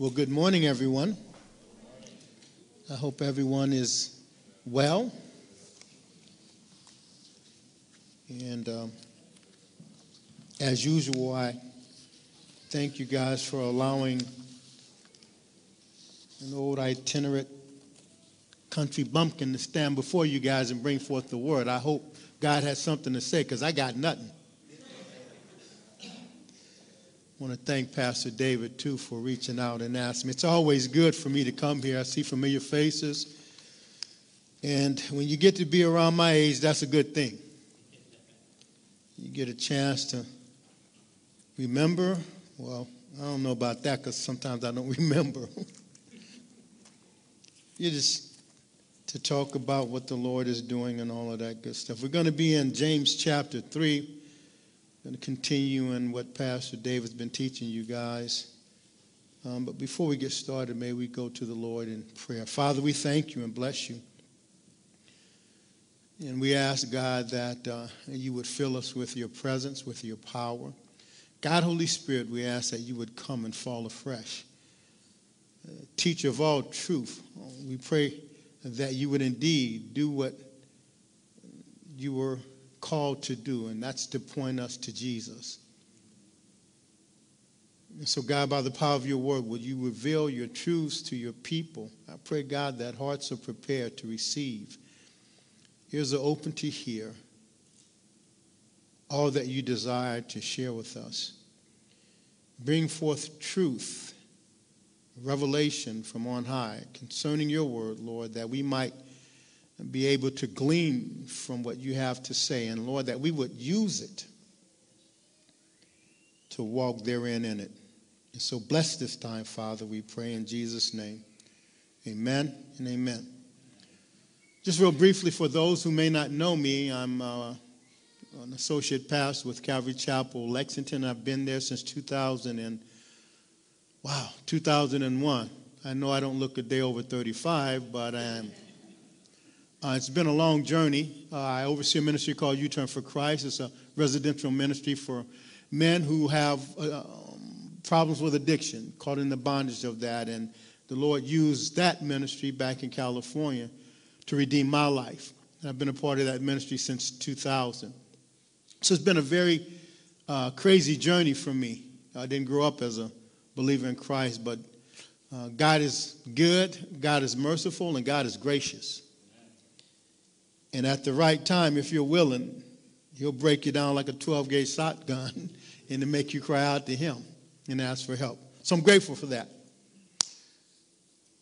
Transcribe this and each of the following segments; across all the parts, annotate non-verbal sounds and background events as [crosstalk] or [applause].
Well, good morning, everyone. I hope everyone is well. And um, as usual, I thank you guys for allowing an old itinerant country bumpkin to stand before you guys and bring forth the word. I hope God has something to say because I got nothing. I want to thank Pastor David, too, for reaching out and asking. It's always good for me to come here. I see familiar faces. And when you get to be around my age, that's a good thing. You get a chance to remember. Well, I don't know about that because sometimes I don't [laughs] remember. you just to talk about what the Lord is doing and all of that good stuff. We're going to be in James chapter 3 going to continue in what Pastor David's been teaching you guys. Um, but before we get started, may we go to the Lord in prayer. Father, we thank you and bless you. And we ask, God, that uh, you would fill us with your presence, with your power. God, Holy Spirit, we ask that you would come and fall afresh. Uh, teacher of all truth, we pray that you would indeed do what you were called to do, and that's to point us to Jesus. And so, God, by the power of your word, will you reveal your truths to your people? I pray, God, that hearts are prepared to receive. Ears are open to hear all that you desire to share with us. Bring forth truth, revelation from on high concerning your word, Lord, that we might be able to glean from what you have to say. And Lord, that we would use it to walk therein in it. And so bless this time, Father, we pray in Jesus' name. Amen and amen. Just real briefly, for those who may not know me, I'm uh, an associate pastor with Calvary Chapel, Lexington. I've been there since 2000 and, wow, 2001. I know I don't look a day over 35, but I am uh, it's been a long journey. Uh, I oversee a ministry called U Turn for Christ. It's a residential ministry for men who have uh, um, problems with addiction, caught in the bondage of that. And the Lord used that ministry back in California to redeem my life. And I've been a part of that ministry since 2000. So it's been a very uh, crazy journey for me. I didn't grow up as a believer in Christ, but uh, God is good, God is merciful, and God is gracious. And at the right time, if you're willing, he'll break you down like a 12 gauge shotgun [laughs] and to make you cry out to him and ask for help. So I'm grateful for that.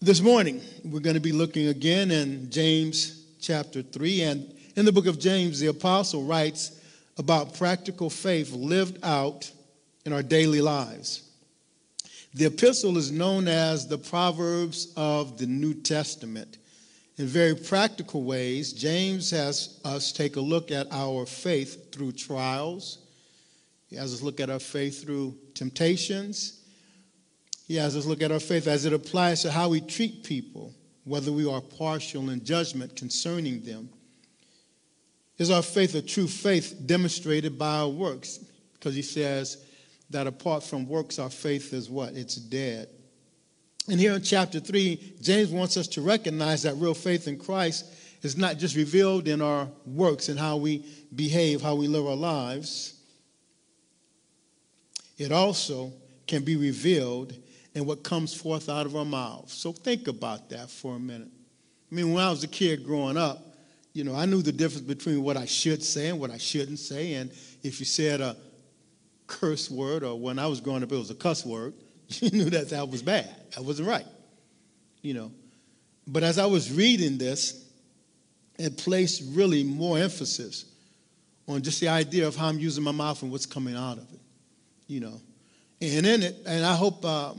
This morning, we're going to be looking again in James chapter 3. And in the book of James, the apostle writes about practical faith lived out in our daily lives. The epistle is known as the Proverbs of the New Testament in very practical ways, James has us take a look at our faith through trials. He has us look at our faith through temptations. He has us look at our faith as it applies to how we treat people, whether we are partial in judgment concerning them. Is our faith a true faith demonstrated by our works? Because he says that apart from works, our faith is what? It's dead. And here in chapter 3, James wants us to recognize that real faith in Christ is not just revealed in our works and how we behave, how we live our lives. It also can be revealed in what comes forth out of our mouths. So think about that for a minute. I mean, when I was a kid growing up, you know, I knew the difference between what I should say and what I shouldn't say. And if you said a curse word, or when I was growing up, it was a cuss word, [laughs] you knew that that was bad. That wasn't right. You know. But as I was reading this, it placed really more emphasis on just the idea of how I'm using my mouth and what's coming out of it. You know. And in it, and I hope uh,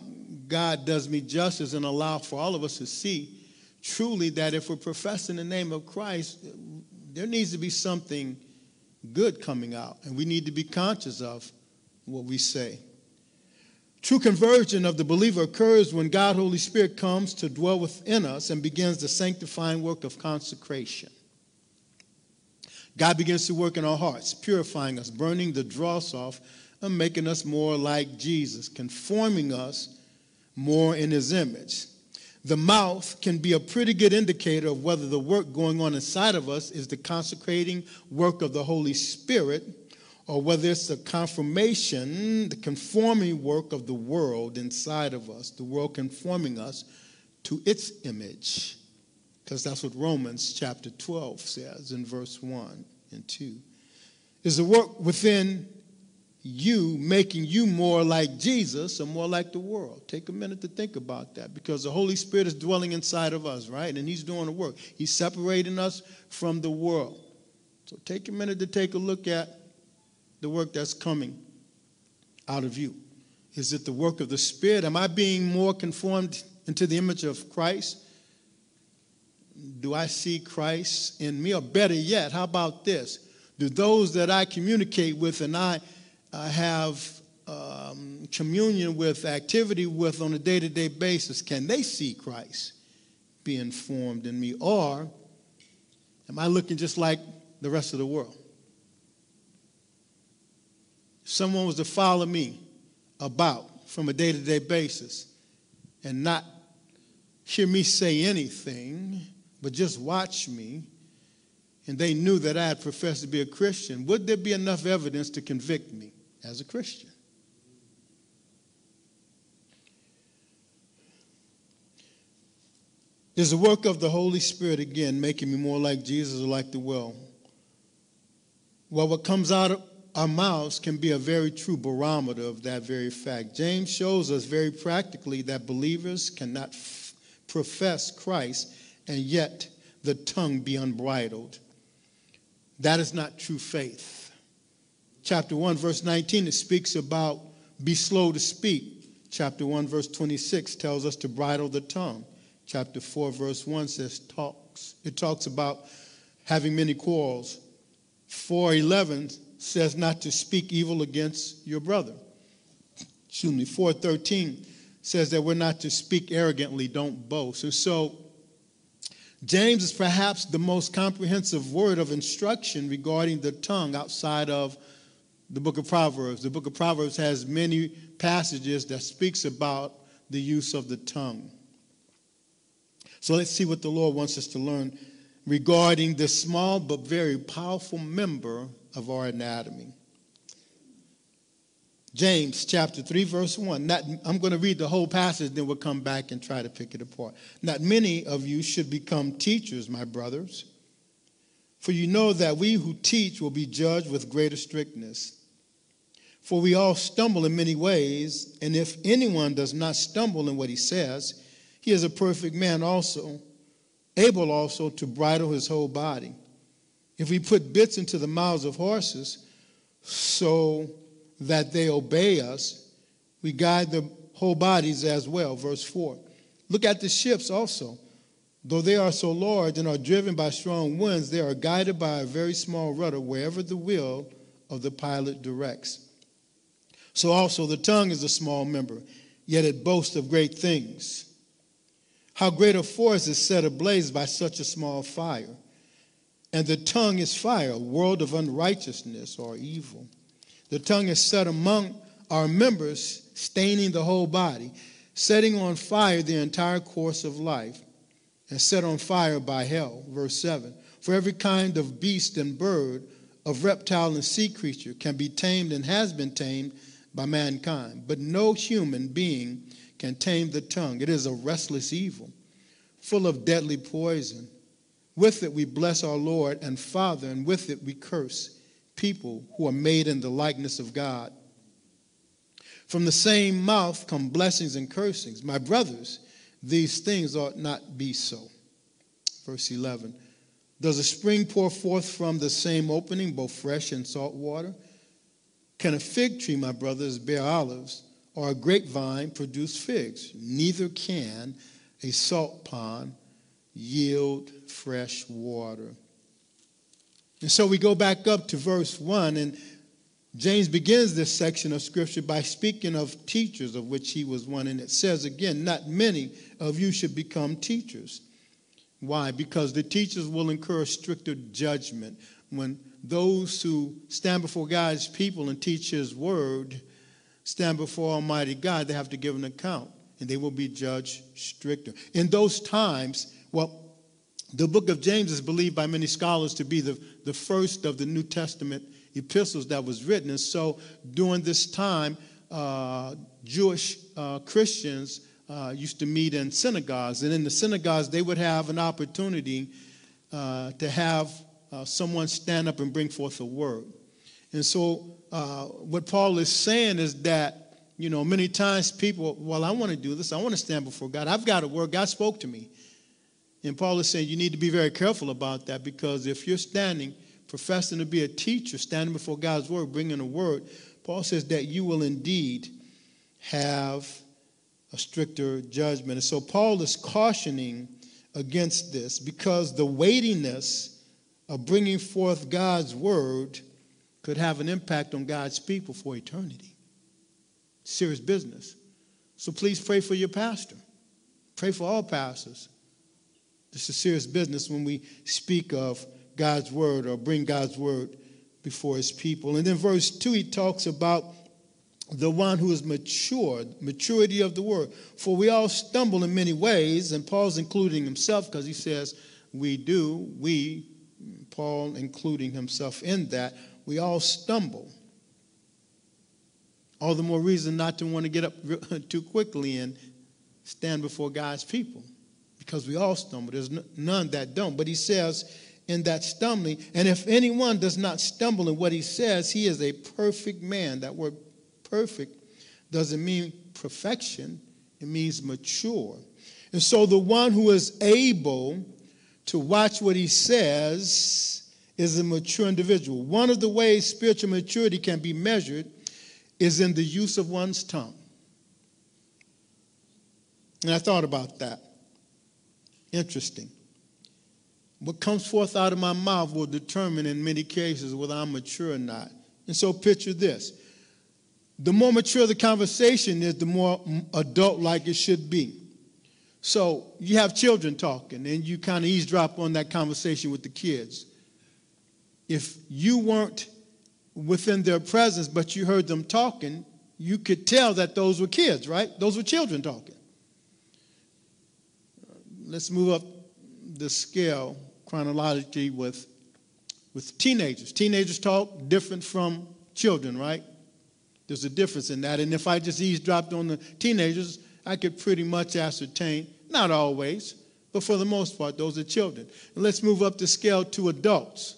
God does me justice and allow for all of us to see truly that if we're professing the name of Christ, there needs to be something good coming out, and we need to be conscious of what we say. True conversion of the believer occurs when God, Holy Spirit, comes to dwell within us and begins the sanctifying work of consecration. God begins to work in our hearts, purifying us, burning the dross off, and making us more like Jesus, conforming us more in his image. The mouth can be a pretty good indicator of whether the work going on inside of us is the consecrating work of the Holy Spirit or whether it's the confirmation, the conforming work of the world inside of us, the world conforming us to its image. Because that's what Romans chapter 12 says in verse 1 and 2. Is the work within you making you more like Jesus or more like the world? Take a minute to think about that because the Holy Spirit is dwelling inside of us, right? And He's doing the work. He's separating us from the world. So take a minute to take a look at the work that's coming out of you. Is it the work of the Spirit? Am I being more conformed into the image of Christ? Do I see Christ in me? Or better yet, how about this? Do those that I communicate with and I uh, have um, communion with, activity with on a day to day basis, can they see Christ being formed in me? Or am I looking just like the rest of the world? Someone was to follow me about from a day to day basis and not hear me say anything, but just watch me, and they knew that I had professed to be a Christian, would there be enough evidence to convict me as a Christian? Is the work of the Holy Spirit again making me more like Jesus or like the world? Well, what comes out of our mouths can be a very true barometer of that very fact. James shows us very practically that believers cannot f- profess Christ and yet the tongue be unbridled. That is not true faith. Chapter 1, verse 19, it speaks about be slow to speak. Chapter 1, verse 26 tells us to bridle the tongue. Chapter 4, verse 1 says talks. It talks about having many quarrels. 411 says not to speak evil against your brother. Excuse me. 413 says that we're not to speak arrogantly, don't boast. And so James is perhaps the most comprehensive word of instruction regarding the tongue outside of the book of Proverbs. The book of Proverbs has many passages that speaks about the use of the tongue. So let's see what the Lord wants us to learn regarding this small but very powerful member of our anatomy. James chapter 3, verse 1. Not, I'm going to read the whole passage, then we'll come back and try to pick it apart. Not many of you should become teachers, my brothers, for you know that we who teach will be judged with greater strictness. For we all stumble in many ways, and if anyone does not stumble in what he says, he is a perfect man also, able also to bridle his whole body. If we put bits into the mouths of horses, so that they obey us, we guide the whole bodies as well. Verse 4. Look at the ships also. Though they are so large and are driven by strong winds, they are guided by a very small rudder wherever the will of the pilot directs. So also the tongue is a small member, yet it boasts of great things. How great a forest is set ablaze by such a small fire. And the tongue is fire, a world of unrighteousness or evil. The tongue is set among our members, staining the whole body, setting on fire the entire course of life, and set on fire by hell. Verse 7 For every kind of beast and bird, of reptile and sea creature can be tamed and has been tamed by mankind, but no human being can tame the tongue. It is a restless evil, full of deadly poison. With it we bless our Lord and Father, and with it we curse people who are made in the likeness of God. From the same mouth come blessings and cursings. My brothers, these things ought not be so. Verse 11 Does a spring pour forth from the same opening, both fresh and salt water? Can a fig tree, my brothers, bear olives, or a grapevine produce figs? Neither can a salt pond yield fresh water. And so we go back up to verse 1, and James begins this section of scripture by speaking of teachers, of which he was one. And it says again, Not many of you should become teachers. Why? Because the teachers will incur stricter judgment. When those who stand before God's people and teach his word stand before Almighty God, they have to give an account. and they will be judged stricter. In those times, well, the book of James is believed by many scholars to be the, the first of the New Testament epistles that was written. And so during this time, uh, Jewish uh, Christians uh, used to meet in synagogues. And in the synagogues, they would have an opportunity uh, to have uh, someone stand up and bring forth a word. And so, uh, what Paul is saying is that, you know, many times people, well, I want to do this. I want to stand before God. I've got a word. God spoke to me. And Paul is saying you need to be very careful about that because if you're standing, professing to be a teacher, standing before God's word, bringing a word, Paul says that you will indeed have a stricter judgment. And so Paul is cautioning against this because the weightiness of bringing forth God's word could have an impact on God's people for eternity. Serious business. So please pray for your pastor. Pray for all pastors. This is serious business when we speak of God's word or bring God's word before his people. And then verse 2, he talks about the one who is matured, maturity of the word. For we all stumble in many ways, and Paul's including himself because he says, We do, we, Paul including himself in that, we all stumble. All the more reason not to want to get up [laughs] too quickly and stand before God's people because we all stumble. There's none that don't. But he says, in that stumbling, and if anyone does not stumble in what he says, he is a perfect man. That word perfect doesn't mean perfection, it means mature. And so the one who is able to watch what he says is a mature individual. One of the ways spiritual maturity can be measured is in the use of one's tongue. And I thought about that. Interesting. What comes forth out of my mouth will determine in many cases whether I'm mature or not. And so picture this. The more mature the conversation is, the more adult like it should be. So you have children talking and you kind of eavesdrop on that conversation with the kids. If you weren't within their presence, but you heard them talking, you could tell that those were kids, right? Those were children talking. Let's move up the scale chronologically with, with teenagers. Teenagers talk different from children, right? There's a difference in that. And if I just eavesdropped on the teenagers, I could pretty much ascertain, not always, but for the most part, those are children. And let's move up the scale to adults.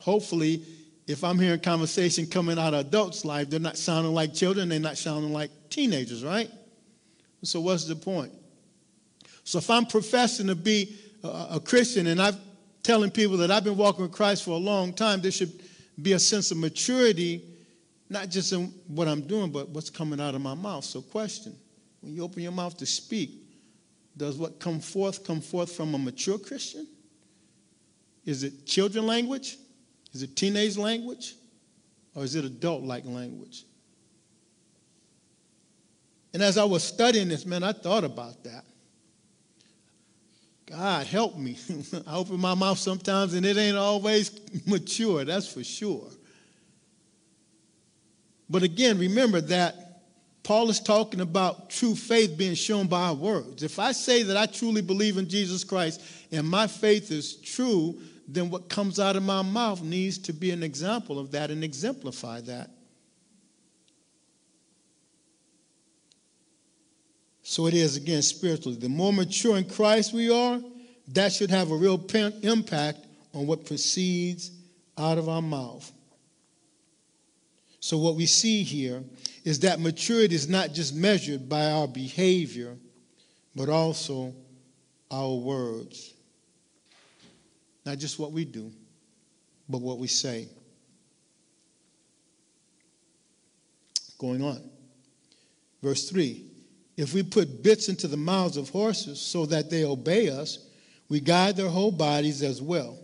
Hopefully, if I'm hearing conversation coming out of adults' life, they're not sounding like children, they're not sounding like teenagers, right? So, what's the point? So if I'm professing to be a, Christian and I'm telling people that I've been walking with Christ for a long time, there should be a sense of maturity, not just in what I'm doing, but what's coming out of my mouth. So, question when you open your mouth to speak, does what come forth come forth from a mature Christian? Is it children language? Is it teenage language? Or is it adult like language? And as I was studying this, man, I thought about that. God help me. [laughs] I open my mouth sometimes and it ain't always [laughs] mature, that's for sure. But again, remember that Paul is talking about true faith being shown by our words. If I say that I truly believe in Jesus Christ and my faith is true, then what comes out of my mouth needs to be an example of that and exemplify that. So it is again spiritually. The more mature in Christ we are, that should have a real impact on what proceeds out of our mouth. So, what we see here is that maturity is not just measured by our behavior, but also our words. Not just what we do, but what we say. Going on. Verse 3 if we put bits into the mouths of horses so that they obey us, we guide their whole bodies as well.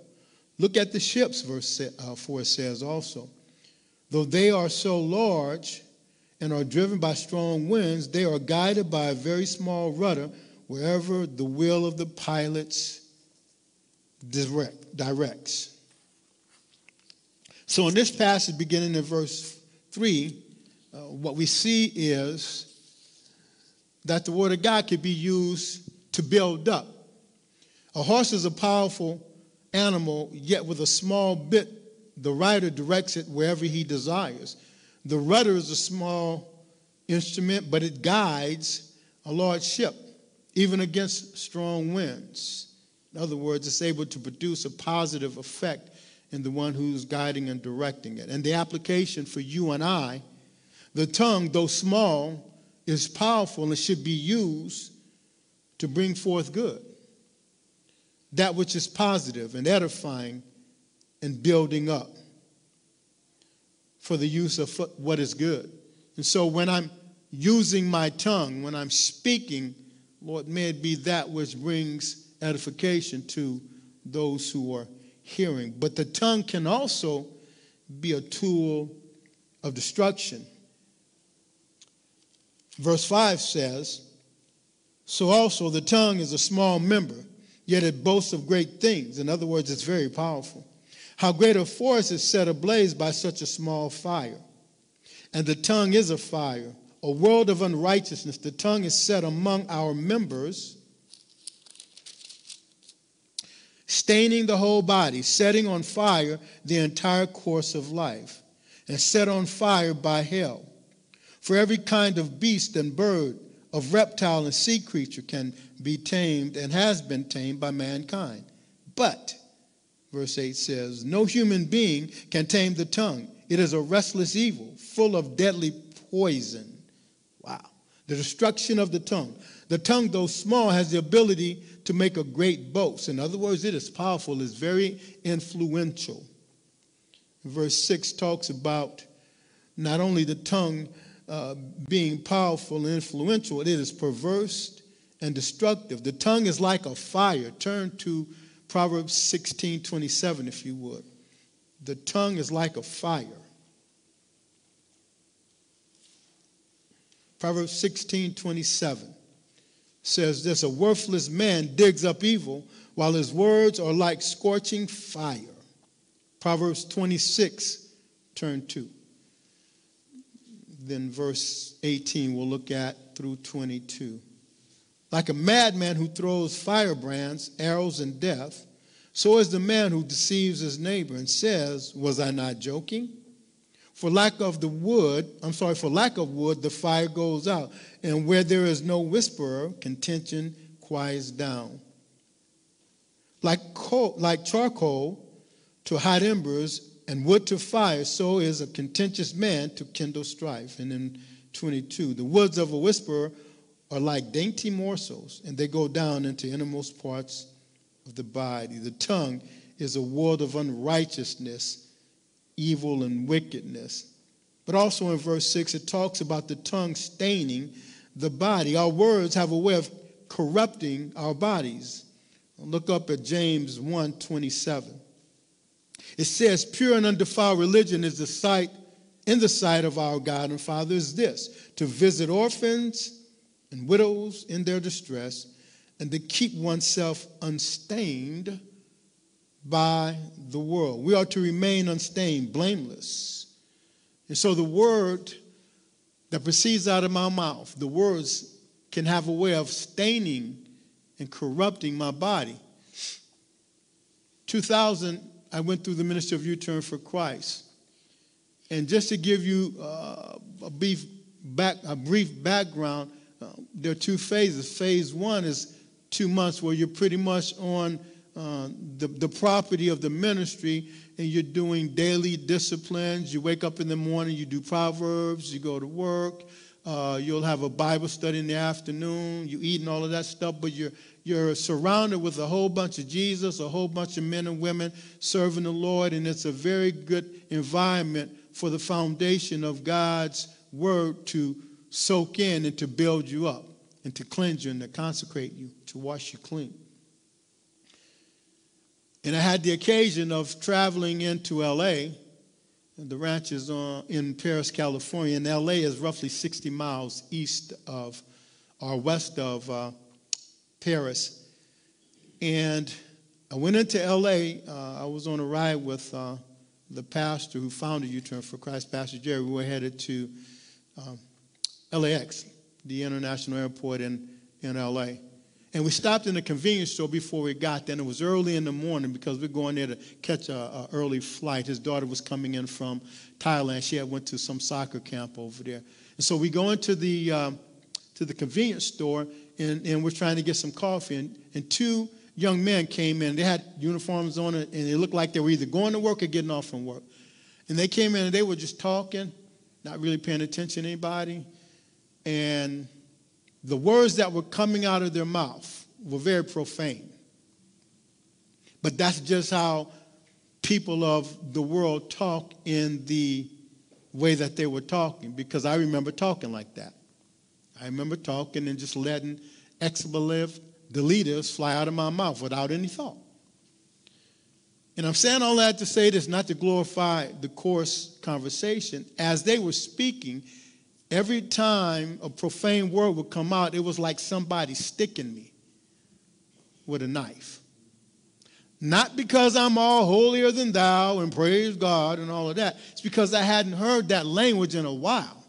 Look at the ships, verse uh, 4 says also. Though they are so large and are driven by strong winds, they are guided by a very small rudder wherever the will of the pilots direct, directs. So, in this passage, beginning in verse 3, uh, what we see is that the word of God could be used to build up. A horse is a powerful animal, yet with a small bit, the rider directs it wherever he desires. The rudder is a small instrument, but it guides a large ship, even against strong winds. In other words, it's able to produce a positive effect in the one who's guiding and directing it. And the application for you and I, the tongue, though small, is powerful and should be used to bring forth good. That which is positive and edifying and building up for the use of what is good. And so when I'm using my tongue, when I'm speaking, Lord, may it be that which brings edification to those who are hearing. But the tongue can also be a tool of destruction. Verse 5 says, So also the tongue is a small member, yet it boasts of great things. In other words, it's very powerful. How great a forest is set ablaze by such a small fire. And the tongue is a fire, a world of unrighteousness. The tongue is set among our members staining the whole body, setting on fire the entire course of life, and set on fire by hell. For every kind of beast and bird, of reptile and sea creature can be tamed and has been tamed by mankind. But, verse 8 says, no human being can tame the tongue. It is a restless evil, full of deadly poison. Wow. The destruction of the tongue. The tongue, though small, has the ability to make a great boast. In other words, it is powerful, it's very influential. Verse 6 talks about not only the tongue uh, being powerful and influential, it is perverse and destructive. The tongue is like a fire. Turn to Proverbs 16 27, if you would. The tongue is like a fire. Proverbs 16 27 says this a worthless man digs up evil while his words are like scorching fire. Proverbs 26, turn 2. Then verse 18 we'll look at through 22. Like a madman who throws firebrands, arrows, and death, so is the man who deceives his neighbor and says, Was I not joking? For lack of the wood, I'm sorry, for lack of wood, the fire goes out. And where there is no whisperer, contention quiets down. Like, coal, like charcoal to hot embers and wood to fire, so is a contentious man to kindle strife. And in 22, the words of a whisperer are like dainty morsels, and they go down into innermost parts of the body. The tongue is a world of unrighteousness evil and wickedness. But also in verse 6, it talks about the tongue staining the body. Our words have a way of corrupting our bodies. Look up at James 1 27. It says, Pure and undefiled religion is the sight, in the sight of our God and Father, is this to visit orphans and widows in their distress and to keep oneself unstained by the world. We are to remain unstained, blameless. And so the word that proceeds out of my mouth, the words can have a way of staining and corrupting my body. 2000, I went through the ministry of U-Turn for Christ. And just to give you uh, a, brief back, a brief background, uh, there are two phases. Phase one is two months where you're pretty much on uh, the, the property of the ministry and you're doing daily disciplines. You wake up in the morning, you do Proverbs, you go to work, uh, you'll have a Bible study in the afternoon, you eat and all of that stuff, but you're, you're surrounded with a whole bunch of Jesus, a whole bunch of men and women serving the Lord, and it's a very good environment for the foundation of God's word to soak in and to build you up and to cleanse you and to consecrate you, to wash you clean. And I had the occasion of traveling into LA. The ranch is in Perris, California, and LA is roughly 60 miles east of or west of uh, Perris. And I went into LA. Uh, I was on a ride with uh, the pastor who founded U Turn for Christ, Pastor Jerry. We were headed to um, LAX, the international airport in, in LA. And we stopped in a convenience store before we got there. And it was early in the morning because we are going there to catch a, early flight. His daughter was coming in from Thailand. She had went to some soccer camp over there. And so we go into the, um, to the convenience store and, and we're trying to get some coffee. And, and two young men came in. They had uniforms on it and they looked like they were either going to work or getting off from work. And they came in and they were just talking, not really paying attention to anybody. And the words that were coming out of their mouth were very profane. But that's just how people of the world talk in the way that they were talking, because I remember talking like that. I remember talking and just letting expletive deleters fly out of my mouth without any thought. And I'm saying all that to say this, not to glorify the coarse conversation. As they were speaking, Every time a profane word would come out, it was like somebody sticking me with a knife. Not because I'm all holier than thou and praise God and all of that. It's because I hadn't heard that language in a while.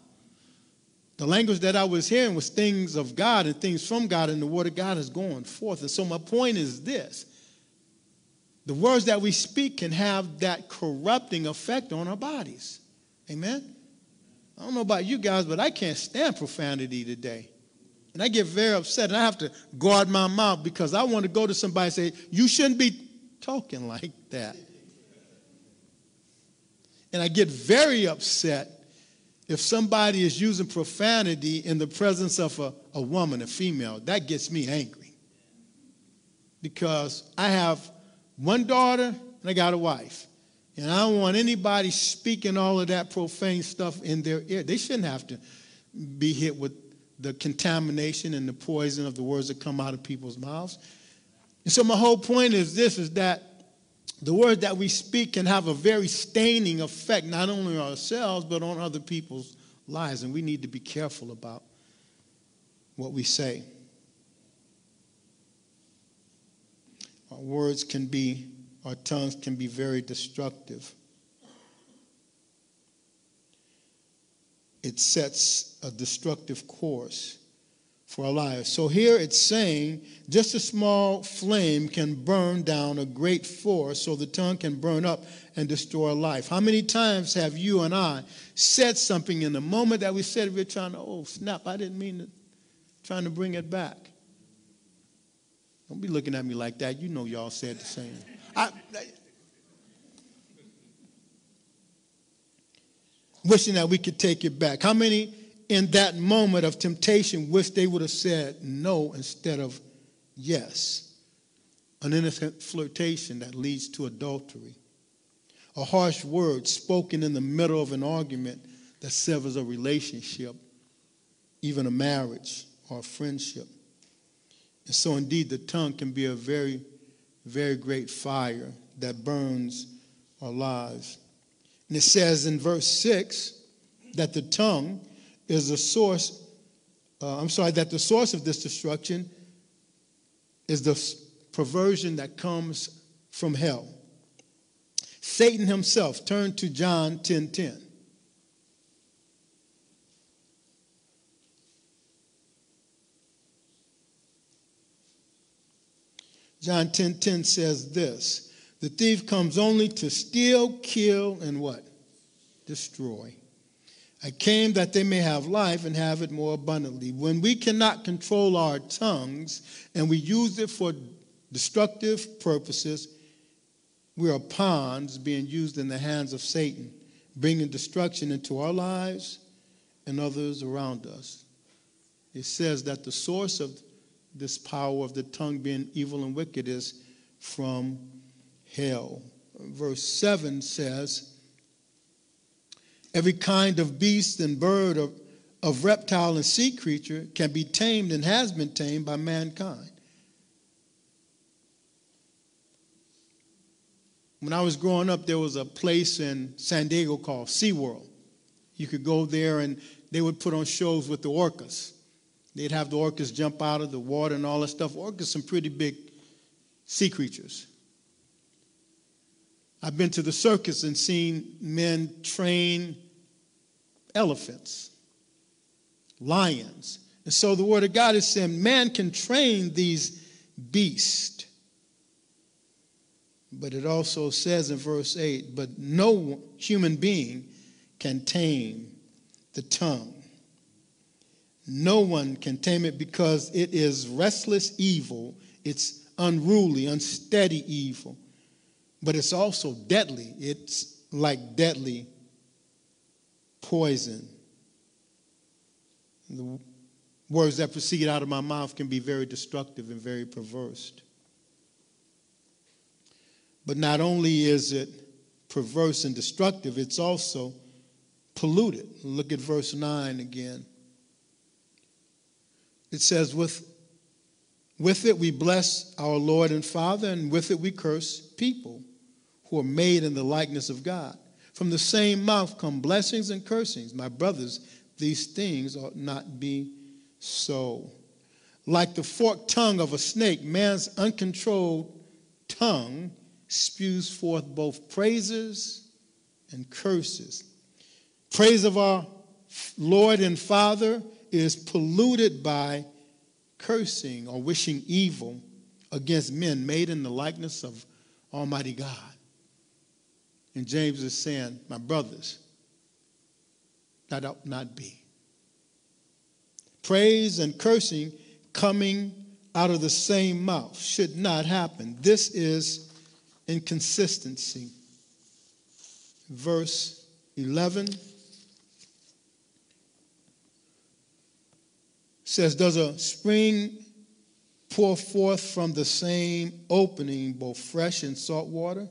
The language that I was hearing was things of God and things from God, and the word of God is going forth. And so my point is this the words that we speak can have that corrupting effect on our bodies. Amen? I don't know about you guys, but I can't stand profanity today. And I get very upset and I have to guard my mouth because I want to go to somebody and say, You shouldn't be talking like that. And I get very upset if somebody is using profanity in the presence of a, a woman, a female. That gets me angry. Because I have one daughter and I got a wife. And I don't want anybody speaking all of that profane stuff in their ear. They shouldn't have to be hit with the contamination and the poison of the words that come out of people's mouths. And so my whole point is this is that the words that we speak can have a very staining effect, not only on ourselves, but on other people's lives. And we need to be careful about what we say. Our words can be our tongues can be very destructive. It sets a destructive course for our lives. So here it's saying just a small flame can burn down a great forest, so the tongue can burn up and destroy life. How many times have you and I said something in the moment that we said we're trying to, oh, snap, I didn't mean to, trying to bring it back? Don't be looking at me like that. You know y'all said the same. I, wishing that we could take it back. How many in that moment of temptation wish they would have said no instead of yes? An innocent flirtation that leads to adultery. A harsh word spoken in the middle of an argument that severs a relationship, even a marriage or a friendship. And so, indeed, the tongue can be a very very great fire that burns our lives. And it says in verse 6 that the tongue is the source, uh, I'm sorry, that the source of this destruction is the perversion that comes from hell. Satan himself, turned to John 10 10. John 10:10 10, 10 says this: "The thief comes only to steal, kill and what? Destroy. I came that they may have life and have it more abundantly." When we cannot control our tongues and we use it for destructive purposes, we are pawns being used in the hands of Satan, bringing destruction into our lives and others around us. It says that the source of this power of the tongue being evil and wicked is from hell. Verse 7 says, Every kind of beast and bird, of, of reptile and sea creature can be tamed and has been tamed by mankind. When I was growing up, there was a place in San Diego called SeaWorld. You could go there and they would put on shows with the orcas. They'd have the orcas jump out of the water and all that stuff. Orcas, some pretty big sea creatures. I've been to the circus and seen men train elephants, lions, And so the word of God is saying man can train these beasts. But it also says in verse 8, but no human being can tame the tongue. No one can tame it because it is restless evil. It's unruly, unsteady evil. But it's also deadly. It's like deadly poison. The words that proceed out of my mouth can be very destructive and very perverse. But not only is it perverse and destructive, it's also polluted. Look at verse 9 again. It says, with, with it we bless our Lord and Father, and with it we curse people who are made in the likeness of God. From the same mouth come blessings and cursings. My brothers, these things ought not be so. Like the forked tongue of a snake, man's uncontrolled tongue spews forth both praises and curses. Praise of our Lord and Father is polluted by cursing or wishing evil against men made in the likeness of Almighty God. And James is saying, My brothers, that ought not be. Praise and cursing coming out of the same mouth should not happen. This is inconsistency. Verse 11 says, Does a spring pour forth from the same opening both fresh and salt water?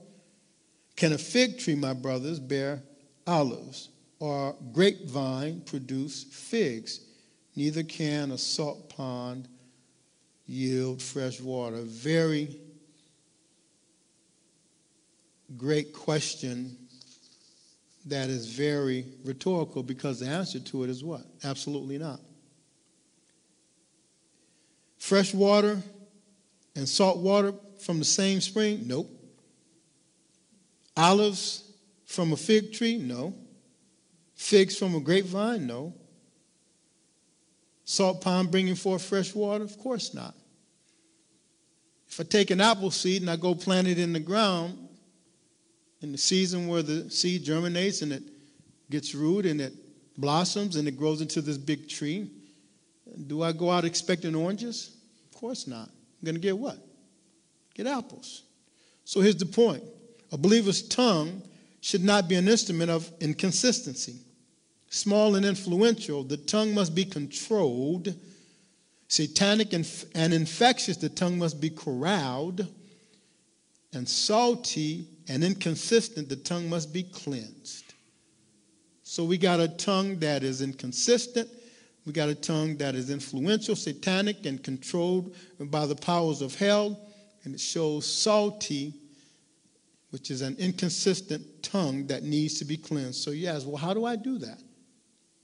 Can a fig tree, my brothers, bear olives, or grapevine produce figs? Neither can a salt pond yield fresh water. Very great question that is very rhetorical because the answer to it is what? Absolutely not. Fresh water and salt water from the same spring? Nope. Olives from a fig tree? No. Figs from a grapevine? No. Salt pond bringing forth fresh water? Of course not. If I take an apple seed and I go plant it in the ground, in the season where the seed germinates and it gets root and it blossoms and it grows into this big tree, do I go out expecting oranges? Of course not. I'm going to get what? Get apples. So here's the point a believer's tongue should not be an instrument of inconsistency. Small and influential, the tongue must be controlled. Satanic and, and infectious, the tongue must be corralled. And salty and inconsistent, the tongue must be cleansed. So we got a tongue that is inconsistent. We got a tongue that is influential, satanic, and controlled by the powers of hell. And it shows salty which is an inconsistent tongue that needs to be cleansed. So you ask, well, how do I do that?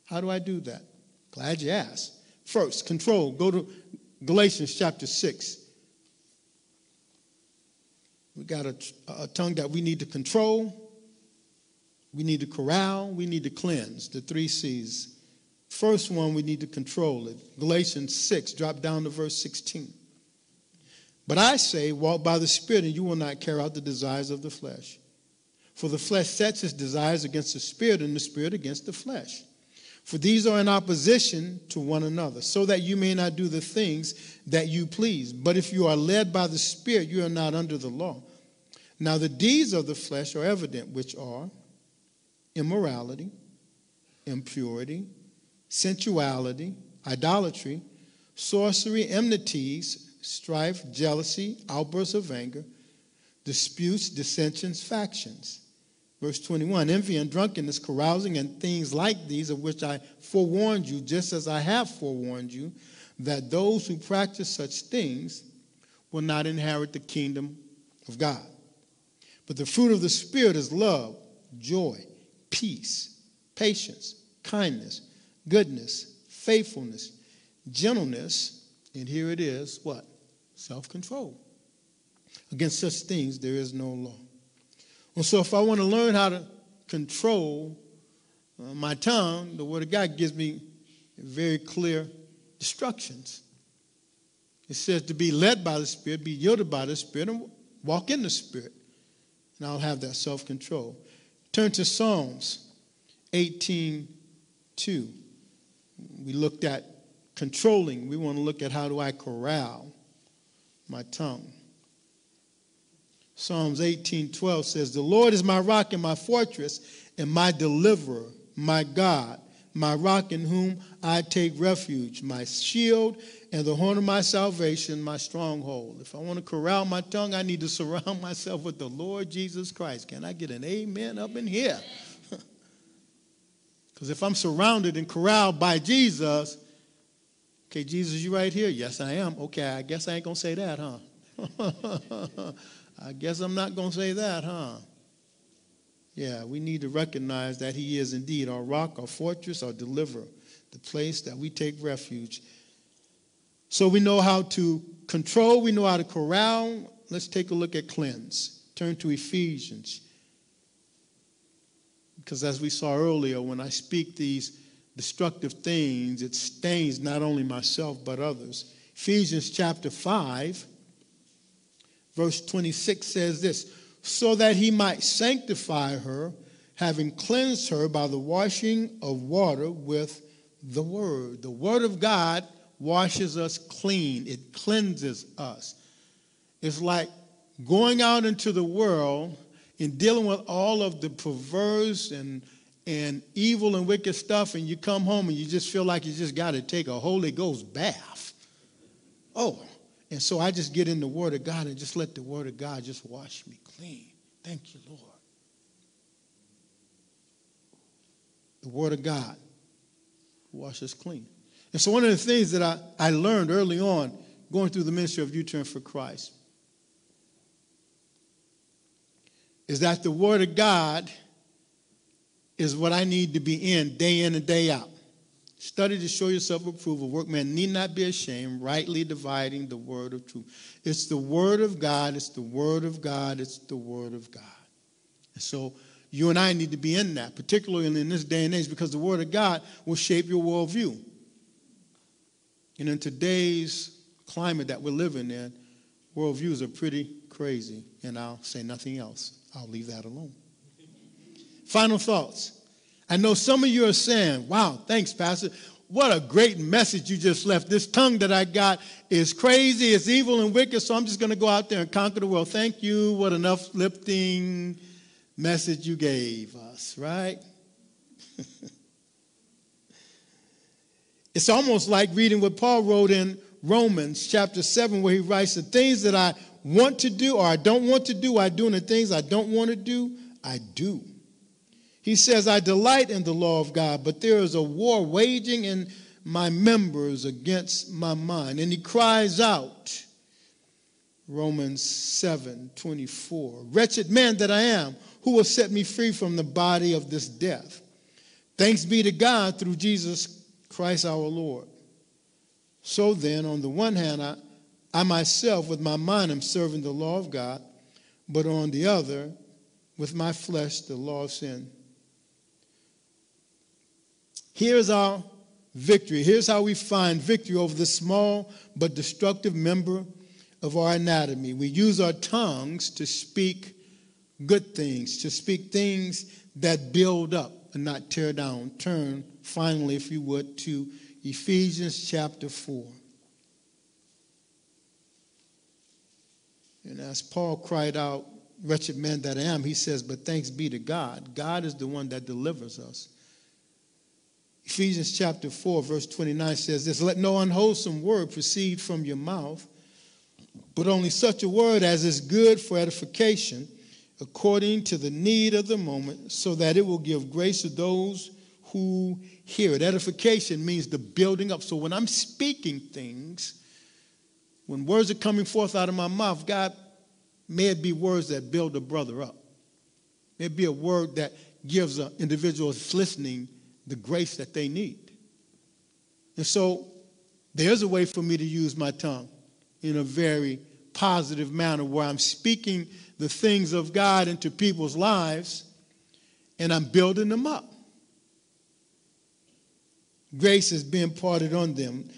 How do I do that? Glad you asked. First, control. Go to Galatians chapter 6. We got a, a tongue that we need to control, we need to corral, we need to cleanse. The three C's. First one, we need to control it. Galatians 6, drop down to verse 16. But I say, walk by the Spirit, and you will not carry out the desires of the flesh. For the flesh sets its desires against the Spirit, and the Spirit against the flesh. For these are in opposition to one another, so that you may not do the things that you please. But if you are led by the Spirit, you are not under the law. Now, the deeds of the flesh are evident, which are immorality, impurity, sensuality, idolatry, sorcery, enmities strife, jealousy, outbursts of anger, disputes, dissensions, factions. Verse 21 envy and drunkenness, carousing, and things like these, of which I forewarned you, just as I have forewarned you, that those who practice such things will not inherit the kingdom of God. But the fruit of the Spirit is love, joy, peace, patience, kindness, goodness, faithfulness, gentleness, and here it is what? Self control. Against such things, there is no law. And so, if I want to learn how to control uh, my tongue, the Word of God gives me very clear instructions. It says to be led by the Spirit, be yielded by the Spirit, and walk in the Spirit. And I'll have that self control. Turn to Psalms 18 2. We looked at controlling. We want to look at how do I corral my tongue. Psalms 18:12 says, "The Lord is my rock and my fortress and my deliverer, my God, my rock in whom I take refuge, my shield and the horn of my salvation, my stronghold." If I want to corral my tongue, I need to [laughs] surround myself with the Lord Jesus Christ. Can I get an amen up in here? [laughs] Because if I'm surrounded and corralled by Jesus, okay, Jesus, you right here? Yes, I am. Okay, I guess I ain't going to say that, huh? [laughs] I guess I'm not going to say that, huh? Yeah, we need to recognize that He is indeed our rock, our fortress, our deliverer, the place that we take refuge. So we know how to control, we know how to corral. Let's take a look at cleanse. Turn to Ephesians. Because as we saw earlier, when I speak these destructive things, it stains not only myself but others. Ephesians chapter 5 Verse 26 says this so that he might sanctify her, having cleansed her by the washing of water with the word. The word of God washes us clean, it cleanses us. It's like going out into the world and dealing with all of the perverse and and evil and wicked stuff, and you come home and you just feel like you just got to take a Holy Ghost bath. Oh, and so I just get in the Word of God and just let the Word of God just wash me clean. Thank you, Lord. The Word of God washes clean. And so one of the things that I, I learned early on going through the ministry of U-Turn for Christ is that the Word of God is what I need to be in day in and day out. Study to show yourself approved. A workman need not be ashamed, rightly dividing the word of truth. It's the word of God. It's the word of God. It's the word of God. And so you and I need to be in that, particularly in this day and age, because the word of God will shape your worldview. And in today's climate that we're living in, worldviews are pretty crazy. And I'll say nothing else. I'll leave that alone. Final thoughts. I know some of you are saying, wow, thanks, Pastor. What a great message you just left. This tongue that I got is crazy, it's evil and wicked, so I'm just going to go out there and conquer the world. Thank you. What an uplifting message you gave us, right? [laughs] it's almost like reading what Paul wrote in Romans chapter 7, where he writes, The things that I want to do or I don't want to do, I do, and the things I don't want to do, I do. He says, I delight in the law of God, but there is a war waging in my members against my mind. And he cries out, Romans 7 24, Wretched man that I am, who will set me free from the body of this death? Thanks be to God through Jesus Christ our Lord. So then, on the one hand, I, I myself, with my mind, am serving the law of God, but on the other, with my flesh, the law of sin. Here's our victory. Here's how we find victory over the small but destructive member of our anatomy. We use our tongues to speak good things, to speak things that build up and not tear down. Turn finally, if you would, to Ephesians chapter 4. And as Paul cried out, Wretched man that I am, he says, But thanks be to God. God is the one that delivers us. Ephesians chapter 4, verse 29 says this Let no unwholesome word proceed from your mouth, but only such a word as is good for edification, according to the need of the moment, so that it will give grace to those who hear it. Edification means the building up. So when I'm speaking things, when words are coming forth out of my mouth, God, may it be words that build a brother up. May it be a word that gives an individual that's listening the grace that they need. And so there's a way for me to use my tongue in a very positive manner where I'm speaking the things of God into people's lives and I'm building them up. Grace is being parted on them.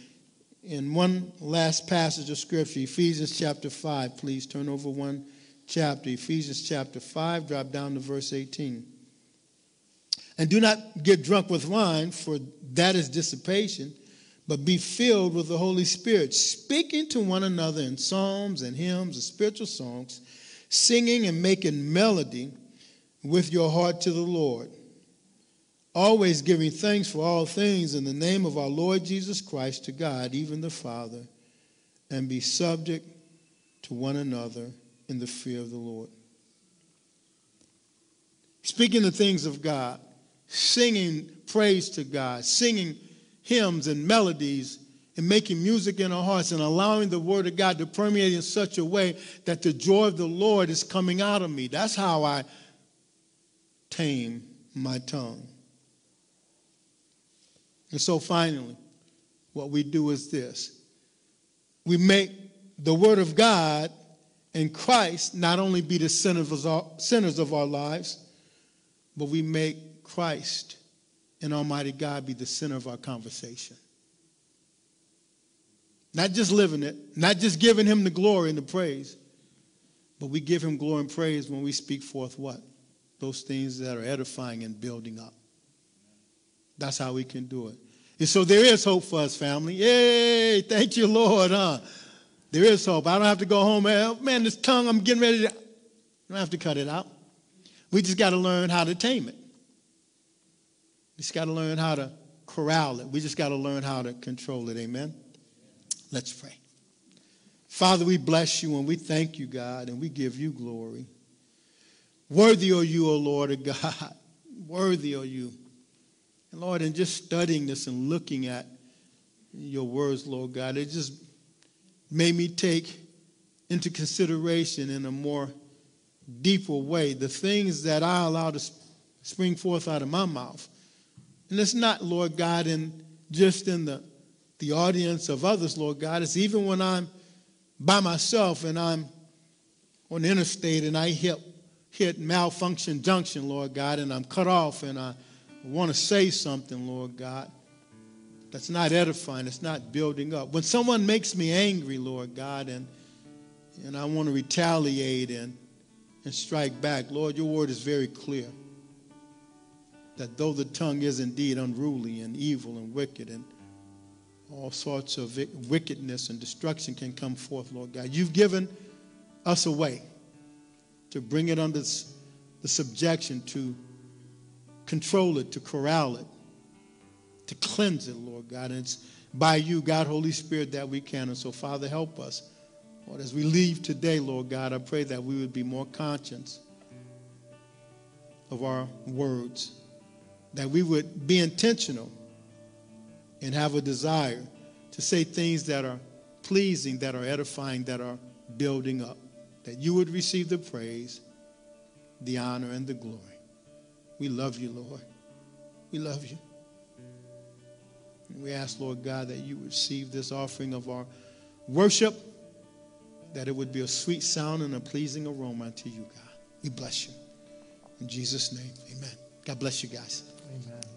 in one last passage of Scripture, Ephesians chapter 5. Please turn over one chapter, Ephesians chapter 5, drop down to verse 18. And do not get drunk with wine, for that is dissipation, but be filled with the Holy Spirit, speaking to one another in psalms and hymns and spiritual songs, singing and making melody with your heart to the Lord, always giving thanks for all things in the name of our Lord Jesus Christ to God, even the Father, and be subject to one another in the fear of the Lord. Speaking the things of God, singing praise to God, singing hymns and melodies, and making music in our hearts and allowing the Word of God to permeate in such a way that the joy of the Lord is coming out of me. That's how I tame my tongue. And so finally, what we do is this we make the Word of God and Christ not only be the centers of our lives, but we make Christ and Almighty God be the center of our conversation. Not just living it, not just giving Him the glory and the praise, but we give Him glory and praise when we speak forth what? Those things that are edifying and building up. That's how we can do it. And so there is hope for us, family. Yay! Thank you, Lord, huh? There is hope. I don't have to go home, man, oh, man this tongue, I'm getting ready to. I don't have to cut it out. We just got to learn how to tame it. We just got to learn how to corral it. We just got to learn how to control it. Amen? Let's pray. Father, we bless you and we thank you, God, and we give you glory. Worthy are you, O Lord of God. [laughs] Worthy are you. And Lord, in just studying this and looking at your words, Lord God, it just made me take into consideration in a more deeper way the things that I allow to spring forth out of my mouth. And it's not, Lord God, in just in the, the audience of others, Lord God. It's even when I'm by myself and I'm on the interstate and I hit, hit malfunction junction, Lord God, and I'm cut off and I want to say something, Lord God that's not edifying, it's not building up. When someone makes me angry, Lord God, and, and I want to retaliate and, and strike back, Lord, your word is very clear that though the tongue is indeed unruly and evil and wicked and all sorts of wickedness and destruction can come forth, Lord God. You've given us a way to bring it under the subjection, to control it, to corral it, to cleanse it, Lord God. And it's by you, God, Holy Spirit, that we can. And so, Father, help us. Lord, as we leave today, Lord God, I pray that we would be more conscious of our words, that we would be intentional and have a desire to say things that are pleasing, that are edifying, that are building up, that you would receive the praise, the honor, and the glory. We love you, Lord. We love you. And We ask, Lord God, that you receive this offering of our worship, that it would be a sweet sound and a pleasing aroma to you, God. We bless you. In Jesus' name, amen. God bless you guys. Amen.